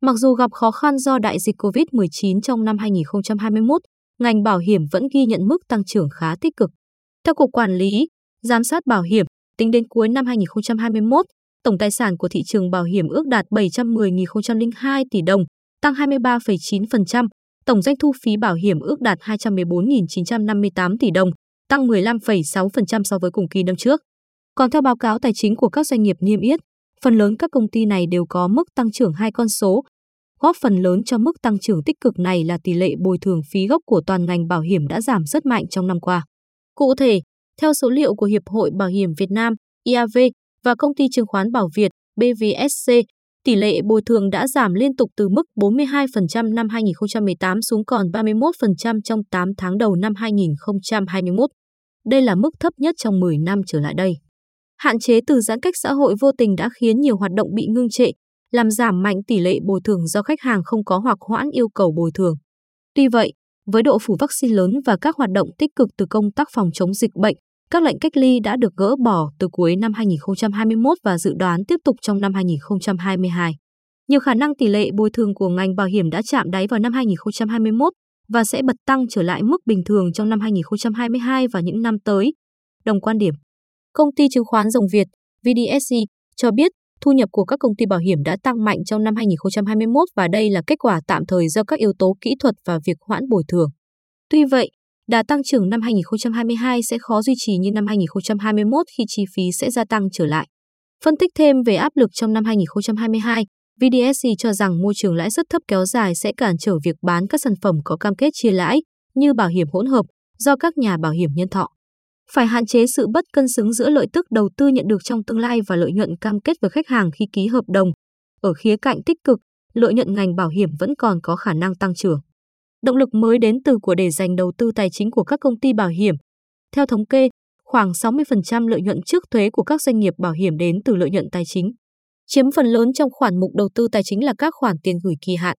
Mặc dù gặp khó khăn do đại dịch COVID-19 trong năm 2021, ngành bảo hiểm vẫn ghi nhận mức tăng trưởng khá tích cực. Theo Cục Quản lý, Giám sát Bảo hiểm, tính đến cuối năm 2021, tổng tài sản của thị trường bảo hiểm ước đạt 710.002 tỷ đồng, tăng 23,9%, tổng doanh thu phí bảo hiểm ước đạt 214.958 tỷ đồng, tăng 15,6% so với cùng kỳ năm trước. Còn theo báo cáo tài chính của các doanh nghiệp niêm yết, phần lớn các công ty này đều có mức tăng trưởng hai con số. Góp phần lớn cho mức tăng trưởng tích cực này là tỷ lệ bồi thường phí gốc của toàn ngành bảo hiểm đã giảm rất mạnh trong năm qua. Cụ thể, theo số liệu của Hiệp hội Bảo hiểm Việt Nam, IAV và công ty chứng khoán Bảo Việt, BVSC, tỷ lệ bồi thường đã giảm liên tục từ mức 42% năm 2018 xuống còn 31% trong 8 tháng đầu năm 2021. Đây là mức thấp nhất trong 10 năm trở lại đây. Hạn chế từ giãn cách xã hội vô tình đã khiến nhiều hoạt động bị ngưng trệ, làm giảm mạnh tỷ lệ bồi thường do khách hàng không có hoặc hoãn yêu cầu bồi thường. Tuy vậy, với độ phủ vaccine lớn và các hoạt động tích cực từ công tác phòng chống dịch bệnh, các lệnh cách ly đã được gỡ bỏ từ cuối năm 2021 và dự đoán tiếp tục trong năm 2022. Nhiều khả năng tỷ lệ bồi thường của ngành bảo hiểm đã chạm đáy vào năm 2021 và sẽ bật tăng trở lại mức bình thường trong năm 2022 và những năm tới. Đồng quan điểm, công ty chứng khoán Rồng Việt, VDSC, cho biết thu nhập của các công ty bảo hiểm đã tăng mạnh trong năm 2021 và đây là kết quả tạm thời do các yếu tố kỹ thuật và việc hoãn bồi thường. Tuy vậy, đà tăng trưởng năm 2022 sẽ khó duy trì như năm 2021 khi chi phí sẽ gia tăng trở lại. Phân tích thêm về áp lực trong năm 2022, VDSC cho rằng môi trường lãi suất thấp kéo dài sẽ cản trở việc bán các sản phẩm có cam kết chia lãi như bảo hiểm hỗn hợp do các nhà bảo hiểm nhân thọ. Phải hạn chế sự bất cân xứng giữa lợi tức đầu tư nhận được trong tương lai và lợi nhuận cam kết với khách hàng khi ký hợp đồng. Ở khía cạnh tích cực, lợi nhuận ngành bảo hiểm vẫn còn có khả năng tăng trưởng. Động lực mới đến từ của để dành đầu tư tài chính của các công ty bảo hiểm. Theo thống kê, khoảng 60% lợi nhuận trước thuế của các doanh nghiệp bảo hiểm đến từ lợi nhuận tài chính. Chiếm phần lớn trong khoản mục đầu tư tài chính là các khoản tiền gửi kỳ hạn.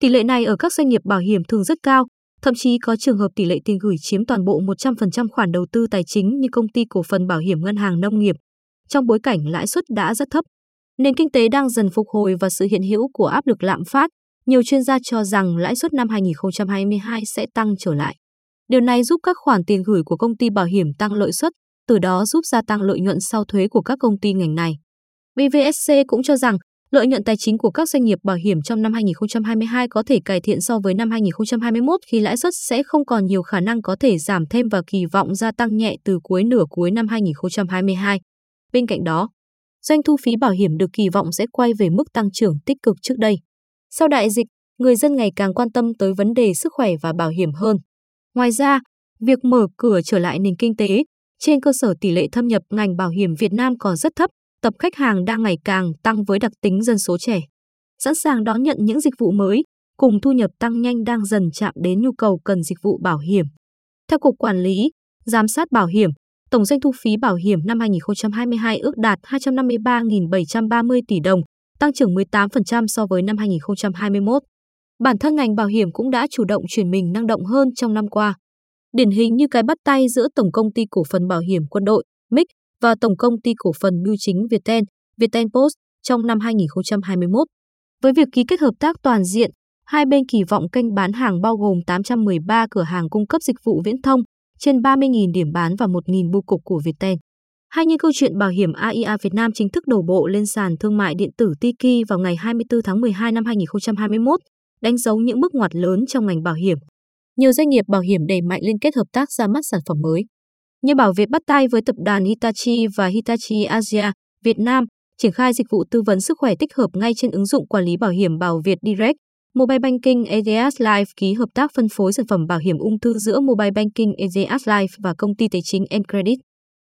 Tỷ lệ này ở các doanh nghiệp bảo hiểm thường rất cao, thậm chí có trường hợp tỷ lệ tiền gửi chiếm toàn bộ 100% khoản đầu tư tài chính như công ty cổ phần bảo hiểm ngân hàng nông nghiệp. Trong bối cảnh lãi suất đã rất thấp, nền kinh tế đang dần phục hồi và sự hiện hữu của áp lực lạm phát, nhiều chuyên gia cho rằng lãi suất năm 2022 sẽ tăng trở lại. Điều này giúp các khoản tiền gửi của công ty bảo hiểm tăng lợi suất, từ đó giúp gia tăng lợi nhuận sau thuế của các công ty ngành này. BVSC cũng cho rằng lợi nhuận tài chính của các doanh nghiệp bảo hiểm trong năm 2022 có thể cải thiện so với năm 2021 khi lãi suất sẽ không còn nhiều khả năng có thể giảm thêm và kỳ vọng gia tăng nhẹ từ cuối nửa cuối năm 2022. Bên cạnh đó, doanh thu phí bảo hiểm được kỳ vọng sẽ quay về mức tăng trưởng tích cực trước đây. Sau đại dịch, người dân ngày càng quan tâm tới vấn đề sức khỏe và bảo hiểm hơn. Ngoài ra, việc mở cửa trở lại nền kinh tế trên cơ sở tỷ lệ thâm nhập ngành bảo hiểm Việt Nam còn rất thấp, tập khách hàng đang ngày càng tăng với đặc tính dân số trẻ. Sẵn sàng đón nhận những dịch vụ mới, cùng thu nhập tăng nhanh đang dần chạm đến nhu cầu cần dịch vụ bảo hiểm. Theo Cục Quản lý, Giám sát Bảo hiểm, tổng doanh thu phí bảo hiểm năm 2022 ước đạt 253.730 tỷ đồng, tăng trưởng 18% so với năm 2021. Bản thân ngành bảo hiểm cũng đã chủ động chuyển mình năng động hơn trong năm qua. Điển hình như cái bắt tay giữa Tổng công ty cổ phần bảo hiểm quân đội, MIC và Tổng công ty cổ phần bưu chính Viettel, Viettel Post trong năm 2021. Với việc ký kết hợp tác toàn diện, hai bên kỳ vọng kênh bán hàng bao gồm 813 cửa hàng cung cấp dịch vụ viễn thông, trên 30.000 điểm bán và 1.000 bưu cục của Viettel. Hay như câu chuyện bảo hiểm AIA Việt Nam chính thức đổ bộ lên sàn thương mại điện tử Tiki vào ngày 24 tháng 12 năm 2021, đánh dấu những bước ngoặt lớn trong ngành bảo hiểm. Nhiều doanh nghiệp bảo hiểm đẩy mạnh liên kết hợp tác ra mắt sản phẩm mới. Như Bảo Việt bắt tay với tập đoàn Hitachi và Hitachi Asia, Việt Nam, triển khai dịch vụ tư vấn sức khỏe tích hợp ngay trên ứng dụng quản lý bảo hiểm Bảo Việt Direct. Mobile Banking Ageas Life ký hợp tác phân phối sản phẩm bảo hiểm ung thư giữa Mobile Banking Ageas Life và công ty tài chính Encredit.